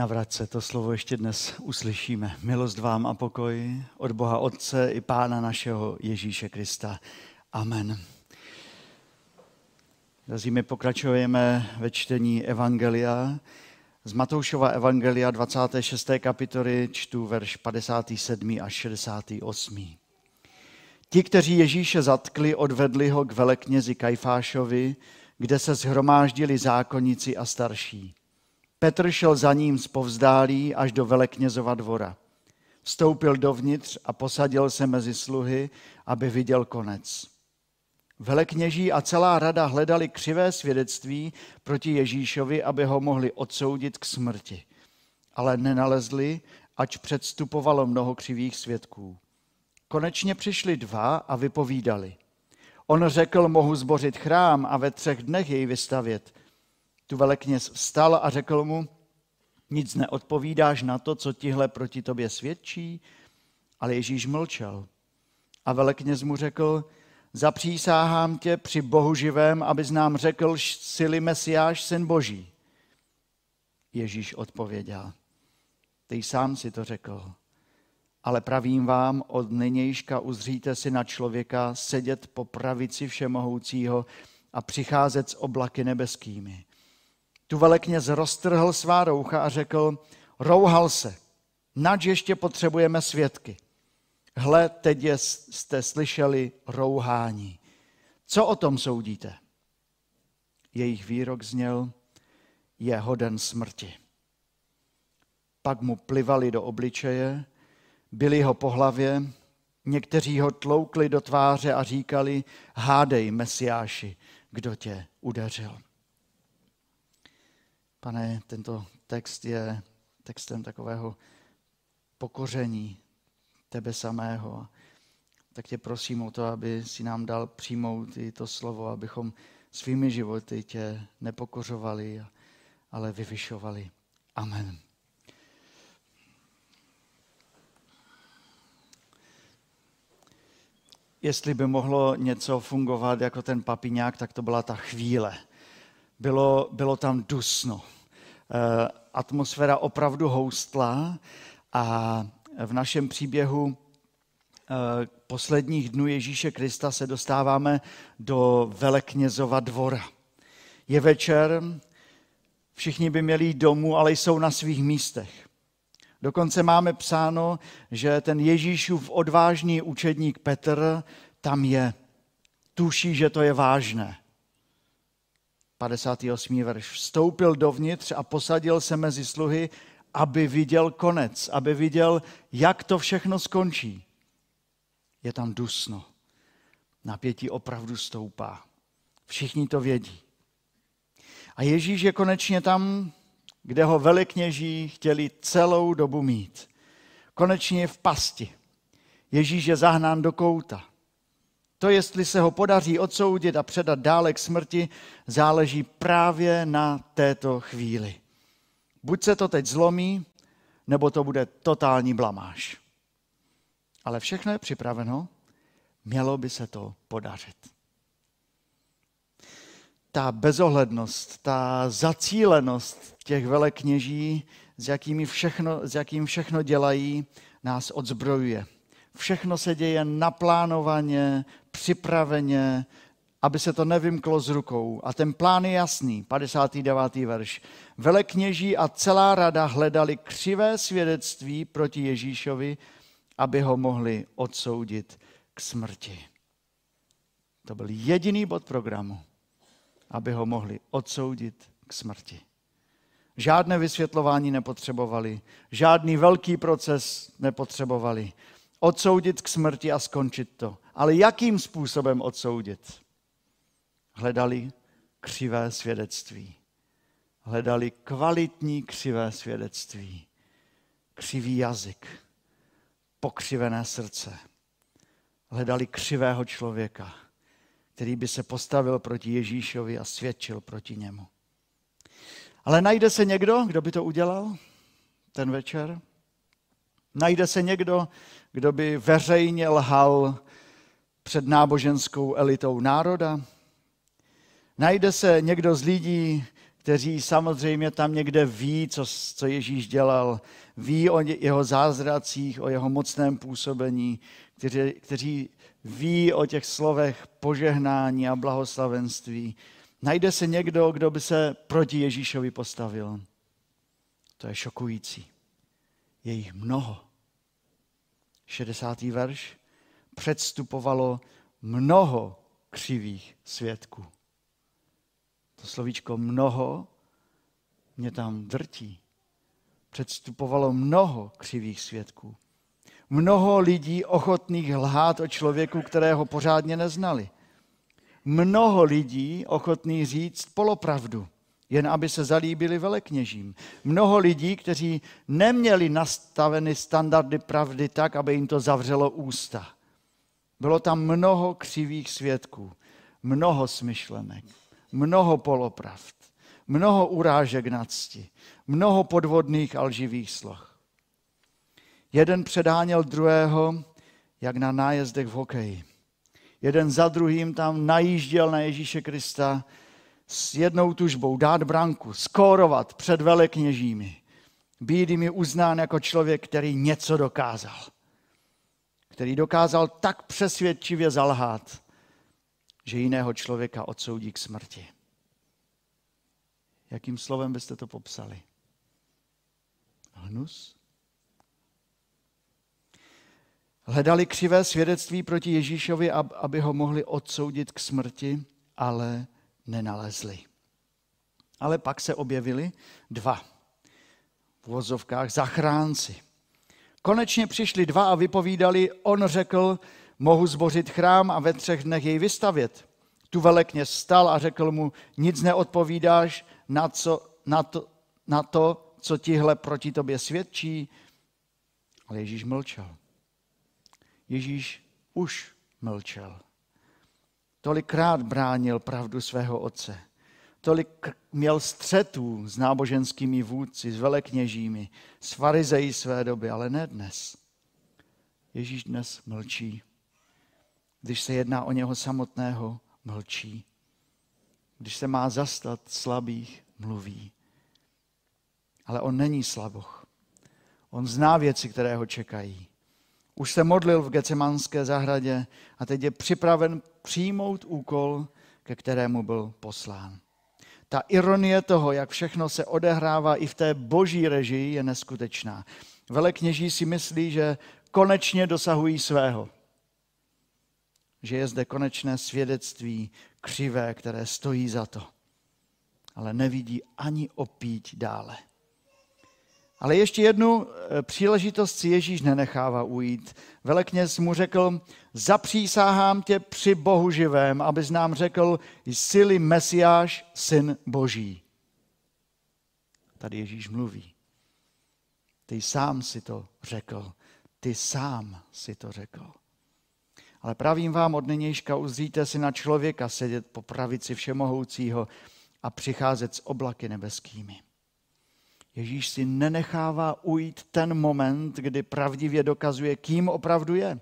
navrat To slovo ještě dnes uslyšíme. Milost vám a pokoj od Boha Otce i Pána našeho Ježíše Krista. Amen. Drazí, my pokračujeme ve čtení Evangelia. Z Matoušova Evangelia 26. kapitoly čtu verš 57. až 68. Ti, kteří Ježíše zatkli, odvedli ho k veleknězi Kajfášovi, kde se zhromáždili zákonníci a starší. Petr šel za ním z povzdálí až do veleknězova dvora. Vstoupil dovnitř a posadil se mezi sluhy, aby viděl konec. Velekněží a celá rada hledali křivé svědectví proti Ježíšovi, aby ho mohli odsoudit k smrti. Ale nenalezli, ač předstupovalo mnoho křivých svědků. Konečně přišli dva a vypovídali. On řekl, mohu zbořit chrám a ve třech dnech jej vystavět. Tu velekněz vstal a řekl mu, nic neodpovídáš na to, co tihle proti tobě svědčí? Ale Ježíš mlčel. A velekněz mu řekl, zapřísáhám tě při Bohu živém, abys nám řekl, sily Mesiáš, syn Boží. Ježíš odpověděl, ty sám si to řekl. Ale pravím vám, od nynějška uzříte si na člověka sedět po pravici všemohoucího a přicházet s oblaky nebeskými. Tu velekněz roztrhl svá roucha a řekl, rouhal se, nač ještě potřebujeme svědky. Hle, teď jste slyšeli rouhání. Co o tom soudíte? Jejich výrok zněl, je hoden smrti. Pak mu plivali do obličeje, byli ho po hlavě, někteří ho tloukli do tváře a říkali, hádej, Mesiáši, kdo tě udeřil. Pane, tento text je textem takového pokoření tebe samého. Tak tě prosím o to, aby si nám dal přijmout i to slovo, abychom svými životy tě nepokořovali, ale vyvyšovali. Amen. Jestli by mohlo něco fungovat jako ten papiňák, tak to byla ta chvíle bylo, bylo tam dusno. Eh, atmosféra opravdu houstla a v našem příběhu eh, posledních dnů Ježíše Krista se dostáváme do veleknězova dvora. Je večer, všichni by měli jít domů, ale jsou na svých místech. Dokonce máme psáno, že ten Ježíšův odvážný učedník Petr tam je. Tuší, že to je vážné. 58. verš. Vstoupil dovnitř a posadil se mezi sluhy, aby viděl konec, aby viděl, jak to všechno skončí. Je tam dusno. Napětí opravdu stoupá. Všichni to vědí. A Ježíš je konečně tam, kde ho velikněží chtěli celou dobu mít. Konečně je v pasti. Ježíš je zahnán do kouta. To, jestli se ho podaří odsoudit a předat dále k smrti, záleží právě na této chvíli. Buď se to teď zlomí, nebo to bude totální blamáž. Ale všechno je připraveno, mělo by se to podařit. Ta bezohlednost, ta zacílenost těch velekněží, s, jakými všechno, s jakým všechno dělají, nás odzbrojuje. Všechno se děje naplánovaně, připraveně, aby se to nevymklo z rukou. A ten plán je jasný, 59. verš. Velekněží a celá rada hledali křivé svědectví proti Ježíšovi, aby ho mohli odsoudit k smrti. To byl jediný bod programu, aby ho mohli odsoudit k smrti. Žádné vysvětlování nepotřebovali, žádný velký proces nepotřebovali odsoudit k smrti a skončit to. Ale jakým způsobem odsoudit? Hledali křivé svědectví. Hledali kvalitní křivé svědectví. Křivý jazyk, pokřivené srdce. Hledali křivého člověka, který by se postavil proti Ježíšovi a svědčil proti němu. Ale najde se někdo, kdo by to udělal ten večer? Najde se někdo, kdo by veřejně lhal před náboženskou elitou národa? Najde se někdo z lidí, kteří samozřejmě tam někde ví, co, co Ježíš dělal, ví o jeho zázracích, o jeho mocném působení, kteří, kteří ví o těch slovech požehnání a blahoslavenství. Najde se někdo, kdo by se proti Ježíšovi postavil. To je šokující. Je jich mnoho. 60. verš. Předstupovalo mnoho křivých svědků. To slovíčko mnoho mě tam drtí. Předstupovalo mnoho křivých svědků. Mnoho lidí ochotných lhát o člověku, kterého pořádně neznali. Mnoho lidí ochotných říct polopravdu, jen aby se zalíbili velekněžím. Mnoho lidí, kteří neměli nastaveny standardy pravdy tak, aby jim to zavřelo ústa. Bylo tam mnoho křivých svědků, mnoho smyšlenek, mnoho polopravd, mnoho urážek na cti, mnoho podvodných a lživých sloh. Jeden předáněl druhého, jak na nájezdech v hokeji. Jeden za druhým tam najížděl na Ježíše Krista s jednou tužbou dát branku, skórovat před velekněžími. Být jimi uznán jako člověk, který něco dokázal. Který dokázal tak přesvědčivě zalhát, že jiného člověka odsoudí k smrti. Jakým slovem byste to popsali? Hnus? Hledali křivé svědectví proti Ježíšovi, aby ho mohli odsoudit k smrti, ale nenalezli. Ale pak se objevili dva v vozovkách zachránci. Konečně přišli dva a vypovídali, on řekl, mohu zbořit chrám a ve třech dnech jej vystavět. Tu velekně stal a řekl mu, nic neodpovídáš na, co, na, to, na to, co tihle proti tobě svědčí. Ale Ježíš mlčel. Ježíš už mlčel. Tolikrát bránil pravdu svého otce. Tolik měl střetů s náboženskými vůdci, s velekněžími, s farizejí své doby, ale ne dnes. Ježíš dnes mlčí. Když se jedná o něho samotného, mlčí. Když se má zastat slabých, mluví. Ale on není slaboch. On zná věci, které ho čekají. Už se modlil v Gecemánské zahradě a teď je připraven přijmout úkol, ke kterému byl poslán. Ta ironie toho, jak všechno se odehrává i v té boží režii, je neskutečná. Velekněží si myslí, že konečně dosahují svého. Že je zde konečné svědectví křivé, které stojí za to. Ale nevidí ani opít dále. Ale ještě jednu eh, příležitost si Ježíš nenechává ujít. Velekněz mu řekl, zapřísáhám tě při Bohu živém, abys nám řekl, jsi Mesiáš, syn Boží. Tady Ježíš mluví. Ty sám si to řekl. Ty sám si to řekl. Ale pravím vám, od nynějška uzříte si na člověka sedět po pravici všemohoucího a přicházet s oblaky nebeskými. Ježíš si nenechává ujít ten moment, kdy pravdivě dokazuje, kým opravdu je.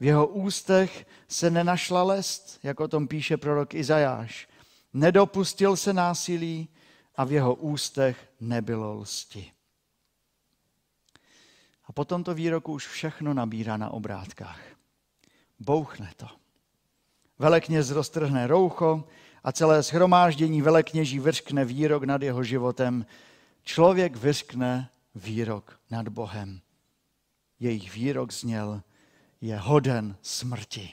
V jeho ústech se nenašla lest, jak o tom píše prorok Izajáš. Nedopustil se násilí a v jeho ústech nebylo lsti. A po tomto výroku už všechno nabírá na obrátkách. Bouchne to. Velekněz roztrhne roucho a celé shromáždění velekněží vrškne výrok nad jeho životem, člověk vyskne výrok nad Bohem. Jejich výrok zněl, je hoden smrti.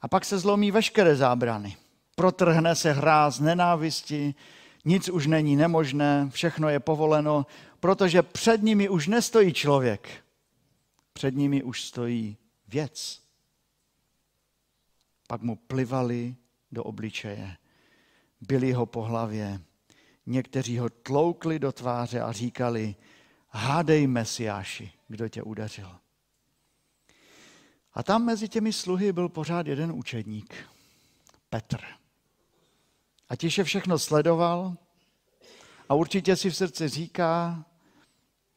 A pak se zlomí veškeré zábrany. Protrhne se hráz nenávisti, nic už není nemožné, všechno je povoleno, protože před nimi už nestojí člověk, před nimi už stojí věc. Pak mu plivali do obličeje, byli ho po hlavě, Někteří ho tloukli do tváře a říkali, hádej Mesiáši, kdo tě udařil. A tam mezi těmi sluhy byl pořád jeden učedník, Petr. A tiše všechno sledoval a určitě si v srdci říká,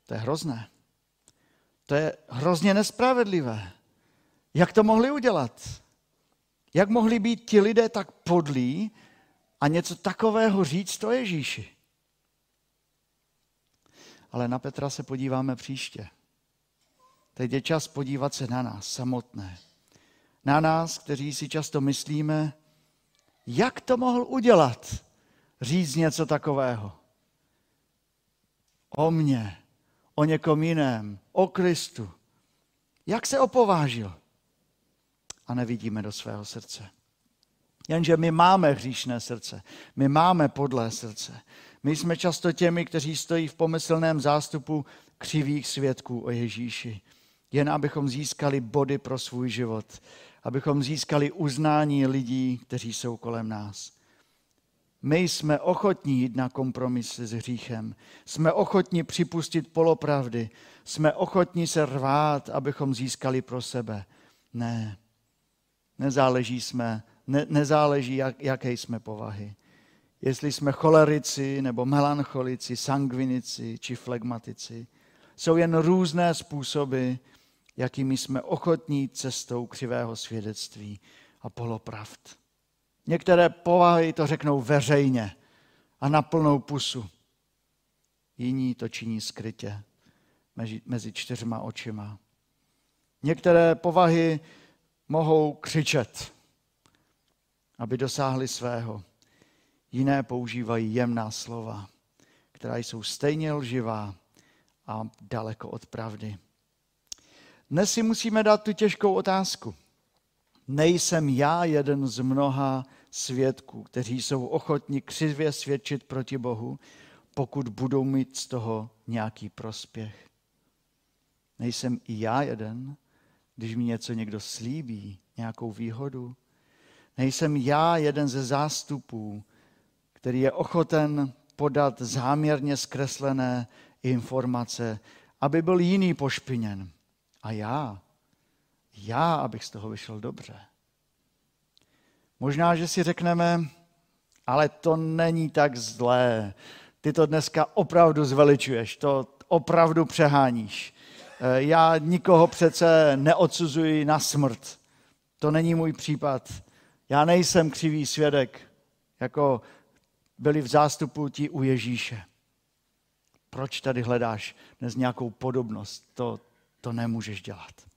to je hrozné. To je hrozně nespravedlivé. Jak to mohli udělat? Jak mohli být ti lidé tak podlí, a něco takového říct to Ježíši. Ale na Petra se podíváme příště. Teď je čas podívat se na nás samotné. Na nás, kteří si často myslíme, jak to mohl udělat, říct něco takového. O mně, o někom jiném, o Kristu. Jak se opovážil? A nevidíme do svého srdce. Jenže my máme hříšné srdce, my máme podlé srdce. My jsme často těmi, kteří stojí v pomyslném zástupu křivých svědků o Ježíši, jen abychom získali body pro svůj život, abychom získali uznání lidí, kteří jsou kolem nás. My jsme ochotní jít na kompromisy s hříchem. Jsme ochotní připustit polopravdy. Jsme ochotní se rvát, abychom získali pro sebe. Ne, nezáleží jsme, ne, nezáleží, jak, jaké jsme povahy. Jestli jsme cholerici, nebo melancholici, sangvinici či flegmatici. Jsou jen různé způsoby, jakými jsme ochotní cestou křivého svědectví a polopravd. Některé povahy to řeknou veřejně a na plnou pusu. Jiní to činí skrytě mezi, mezi čtyřma očima. Některé povahy mohou křičet, aby dosáhli svého. Jiné používají jemná slova, která jsou stejně lživá a daleko od pravdy. Dnes si musíme dát tu těžkou otázku. Nejsem já jeden z mnoha svědků, kteří jsou ochotni křivě svědčit proti Bohu, pokud budou mít z toho nějaký prospěch. Nejsem i já jeden, když mi něco někdo slíbí, nějakou výhodu. Nejsem já jeden ze zástupů, který je ochoten podat záměrně zkreslené informace, aby byl jiný pošpiněn. A já, já, abych z toho vyšel dobře. Možná, že si řekneme, ale to není tak zlé. Ty to dneska opravdu zveličuješ, to opravdu přeháníš. Eh, já nikoho přece neodsuzuji na smrt. To není můj případ. Já nejsem křivý svědek, jako byli v zástupu ti u Ježíše. Proč tady hledáš dnes nějakou podobnost? To, to nemůžeš dělat.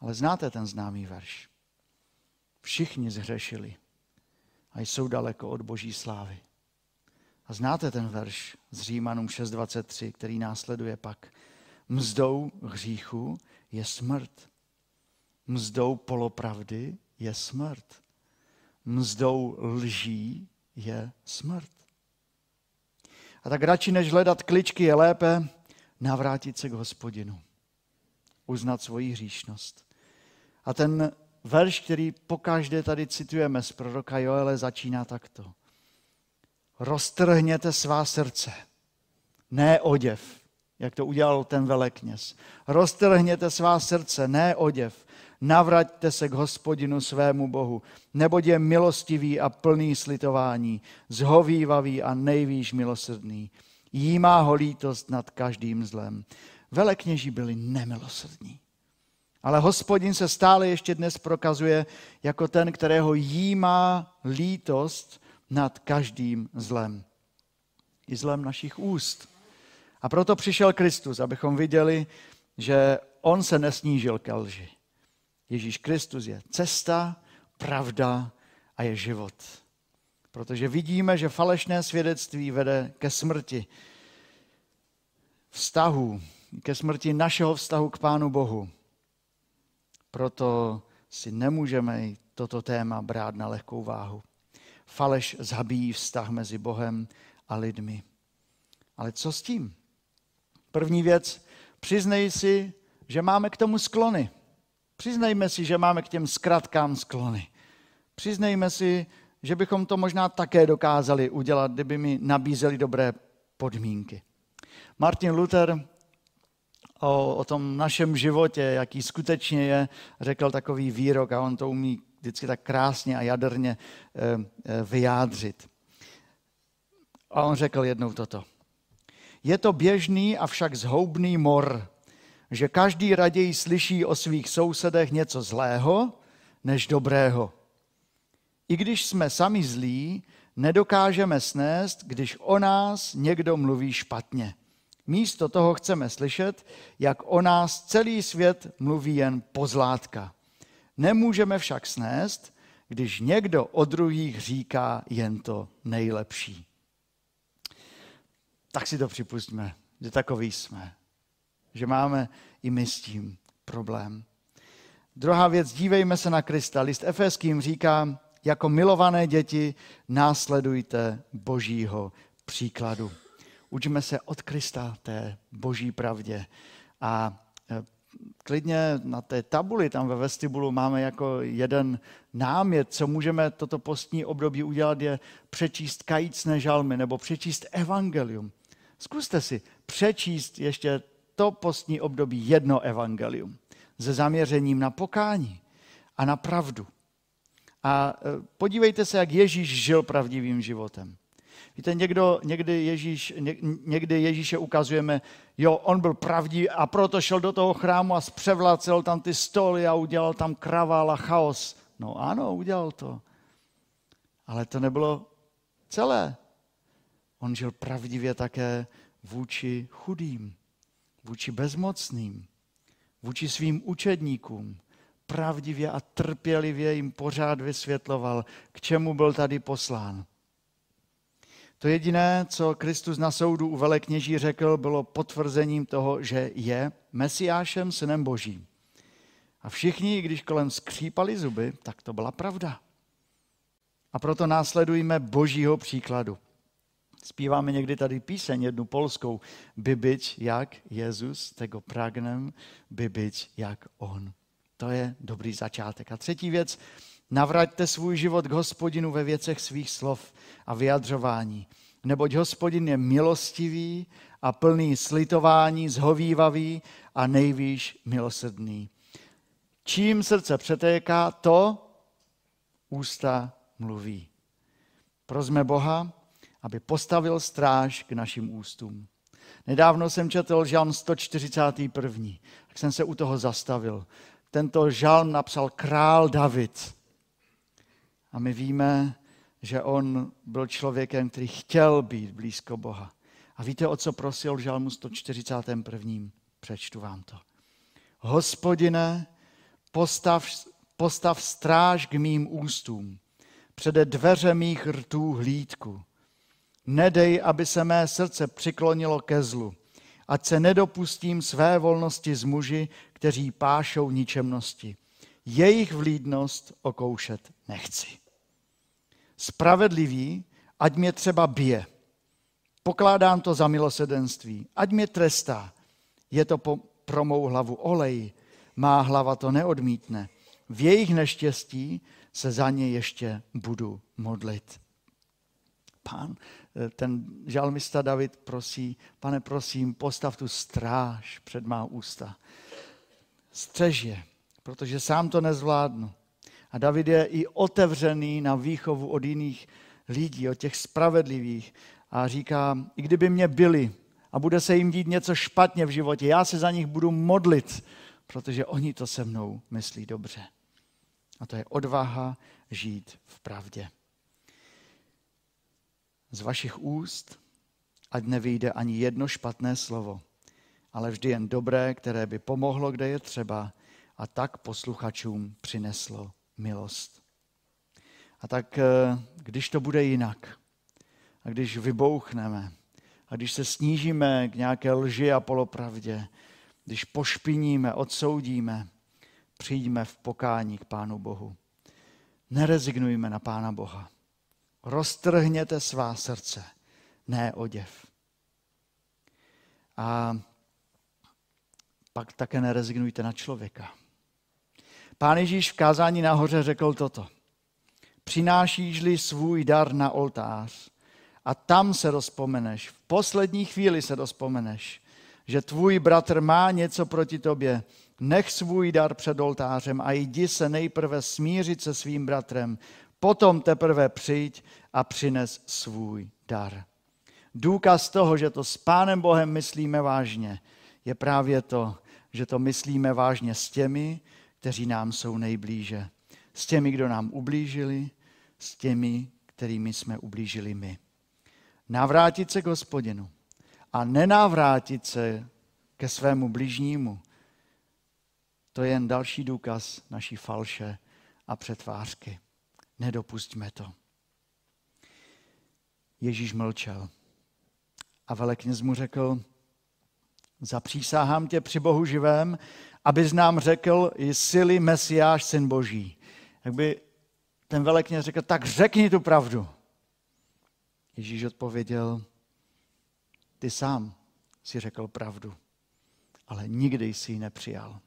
Ale znáte ten známý verš. Všichni zhřešili a jsou daleko od boží slávy. A znáte ten verš z Římanům 6.23, který následuje pak. Mzdou hříchu je smrt. Mzdou polopravdy je smrt. Mzdou lží je smrt. A tak radši než hledat kličky je lépe navrátit se k hospodinu. Uznat svoji hříšnost. A ten verš, který pokaždé tady citujeme z proroka Joele, začíná takto. Roztrhněte svá srdce, ne oděv, jak to udělal ten velekněz. Roztrhněte svá srdce, ne oděv. Navraťte se k hospodinu svému Bohu, neboť je milostivý a plný slitování, zhovývavý a nejvýš milosrdný. Jí má ho lítost nad každým zlem. Velekněží byli nemilosrdní. Ale hospodin se stále ještě dnes prokazuje jako ten, kterého jí má lítost nad každým zlem. I zlem našich úst. A proto přišel Kristus, abychom viděli, že on se nesnížil ke lži. Ježíš Kristus je cesta, pravda a je život. Protože vidíme, že falešné svědectví vede ke smrti vztahu, ke smrti našeho vztahu k Pánu Bohu. Proto si nemůžeme toto téma brát na lehkou váhu. Faleš zabíjí vztah mezi Bohem a lidmi. Ale co s tím? První věc, přiznej si, že máme k tomu sklony. Přiznejme si, že máme k těm zkratkám sklony. Přiznejme si, že bychom to možná také dokázali udělat, kdyby mi nabízeli dobré podmínky. Martin Luther o, o tom našem životě, jaký skutečně je, řekl takový výrok a on to umí vždycky tak krásně a jadrně e, e, vyjádřit. A on řekl jednou toto. Je to běžný, avšak zhoubný mor, že každý raději slyší o svých sousedech něco zlého, než dobrého. I když jsme sami zlí, nedokážeme snést, když o nás někdo mluví špatně. Místo toho chceme slyšet, jak o nás celý svět mluví jen pozlátka. Nemůžeme však snést, když někdo o druhých říká jen to nejlepší. Tak si to připustíme, že takový jsme. Že máme i my s tím problém. Druhá věc, dívejme se na Krista. List Efeským říká, jako milované děti následujte božího příkladu. Učíme se od Krista té boží pravdě. A e, klidně na té tabuli tam ve vestibulu máme jako jeden námět, co můžeme toto postní období udělat, je přečíst kajícné žalmy nebo přečíst evangelium. Zkuste si přečíst ještě to postní období jedno evangelium se zaměřením na pokání a na pravdu. A e, podívejte se, jak Ježíš žil pravdivým životem. Víte, někdo, někdy, Ježíš, ně, někdy Ježíše ukazujeme, jo, on byl pravdivý a proto šel do toho chrámu a zpřevlacel tam ty stoly a udělal tam kravál a chaos. No ano, udělal to. Ale to nebylo celé. On žil pravdivě také vůči chudým, vůči bezmocným, vůči svým učedníkům. Pravdivě a trpělivě jim pořád vysvětloval, k čemu byl tady poslán. To jediné, co Kristus na soudu u velekněží řekl, bylo potvrzením toho, že je Mesiášem, synem Božím. A všichni, když kolem skřípali zuby, tak to byla pravda. A proto následujeme Božího příkladu. Zpíváme někdy tady píseň, jednu polskou, by byť jak Jezus, tego pragnem, by byť jak On. To je dobrý začátek. A třetí věc, navraťte svůj život k hospodinu ve věcech svých slov a vyjadřování. Neboť hospodin je milostivý a plný slitování, zhovývavý a nejvýš milosrdný. Čím srdce přetéká, to ústa mluví. Prozme Boha, aby postavil stráž k našim ústům. Nedávno jsem četl žalm 141. Tak jsem se u toho zastavil. Tento žalm napsal král David. A my víme, že on byl člověkem, který chtěl být blízko Boha. A víte, o co prosil v žalmu 141. Přečtu vám to. Hospodine, postav, postav stráž k mým ústům, přede dveře mých rtů hlídku Nedej, aby se mé srdce přiklonilo ke zlu, ať se nedopustím své volnosti z muži, kteří pášou ničemnosti. Jejich vlídnost okoušet nechci. Spravedlivý, ať mě třeba bije. Pokládám to za milosedenství. Ať mě trestá. Je to pro mou hlavu olej. Má hlava to neodmítne. V jejich neštěstí se za ně ještě budu modlit. Pán ten žalmista David prosí, pane prosím, postav tu stráž před má ústa. Střež je, protože sám to nezvládnu. A David je i otevřený na výchovu od jiných lidí, od těch spravedlivých. A říká, i kdyby mě byli a bude se jim dít něco špatně v životě, já se za nich budu modlit, protože oni to se mnou myslí dobře. A to je odvaha žít v pravdě z vašich úst, ať nevyjde ani jedno špatné slovo, ale vždy jen dobré, které by pomohlo, kde je třeba, a tak posluchačům přineslo milost. A tak, eh, když to bude jinak, a když vybouchneme, a když se snížíme k nějaké lži a polopravdě, když pošpiníme, odsoudíme, přijďme v pokání k Pánu Bohu. Nerezignujme na Pána Boha roztrhněte svá srdce, ne oděv. A pak také nerezignujte na člověka. Pán Ježíš v kázání nahoře řekl toto. Přinášíš-li svůj dar na oltář a tam se rozpomeneš, v poslední chvíli se rozpomeneš, že tvůj bratr má něco proti tobě, nech svůj dar před oltářem a jdi se nejprve smířit se svým bratrem, potom teprve přijď a přines svůj dar. Důkaz toho, že to s Pánem Bohem myslíme vážně, je právě to, že to myslíme vážně s těmi, kteří nám jsou nejblíže. S těmi, kdo nám ublížili, s těmi, kterými jsme ublížili my. Navrátit se k hospodinu a nenavrátit se ke svému bližnímu, to je jen další důkaz naší falše a přetvářky. Nedopustíme to. Ježíš mlčel. A velekněz mu řekl, zapřísáhám tě při Bohu živém, abys nám řekl, jsi Mesiáš, syn Boží. Jak by ten velekněz řekl, tak řekni tu pravdu. Ježíš odpověděl, ty sám si řekl pravdu, ale nikdy jsi ji nepřijal.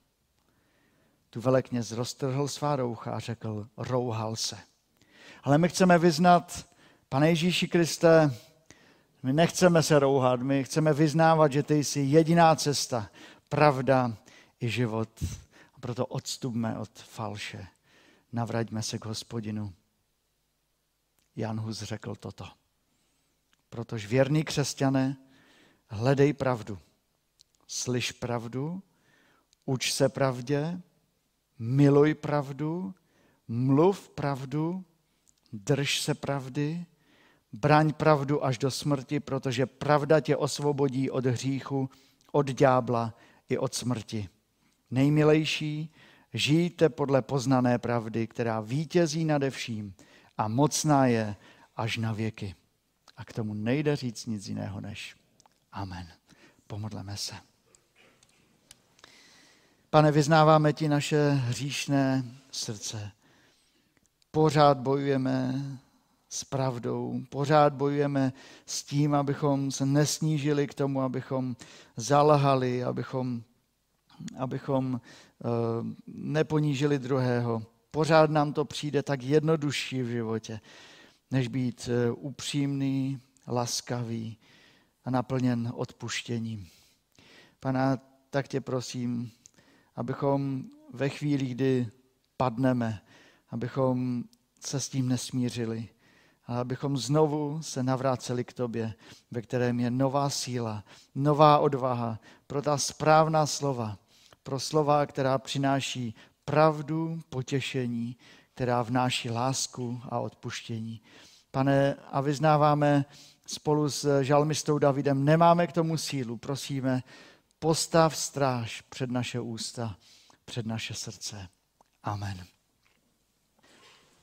Tu velekněz roztrhl svá roucha a řekl, rouhal se. Ale my chceme vyznat, pane Ježíši Kriste, my nechceme se rouhat, my chceme vyznávat, že ty jsi jediná cesta, pravda i život. A proto odstupme od falše. Navraťme se k hospodinu. Jan Hus řekl toto. Protože věrný křesťané, hledej pravdu. Slyš pravdu, uč se pravdě, miluj pravdu, mluv pravdu, drž se pravdy, braň pravdu až do smrti, protože pravda tě osvobodí od hříchu, od ďábla i od smrti. Nejmilejší, žijte podle poznané pravdy, která vítězí nade vším a mocná je až na věky. A k tomu nejde říct nic jiného než Amen. Pomodleme se. Pane, vyznáváme ti naše hříšné srdce. Pořád bojujeme s pravdou, pořád bojujeme s tím, abychom se nesnížili k tomu, abychom zalhali, abychom, abychom uh, neponížili druhého. Pořád nám to přijde tak jednodušší v životě, než být uh, upřímný, laskavý a naplněn odpuštěním. Pana, tak tě prosím, abychom ve chvíli, kdy padneme, abychom se s tím nesmířili, ale abychom znovu se navráceli k tobě, ve kterém je nová síla, nová odvaha pro ta správná slova, pro slova, která přináší pravdu, potěšení, která vnáší lásku a odpuštění. Pane, a vyznáváme spolu s žalmistou Davidem, nemáme k tomu sílu, prosíme, postav stráž před naše ústa, před naše srdce. Amen.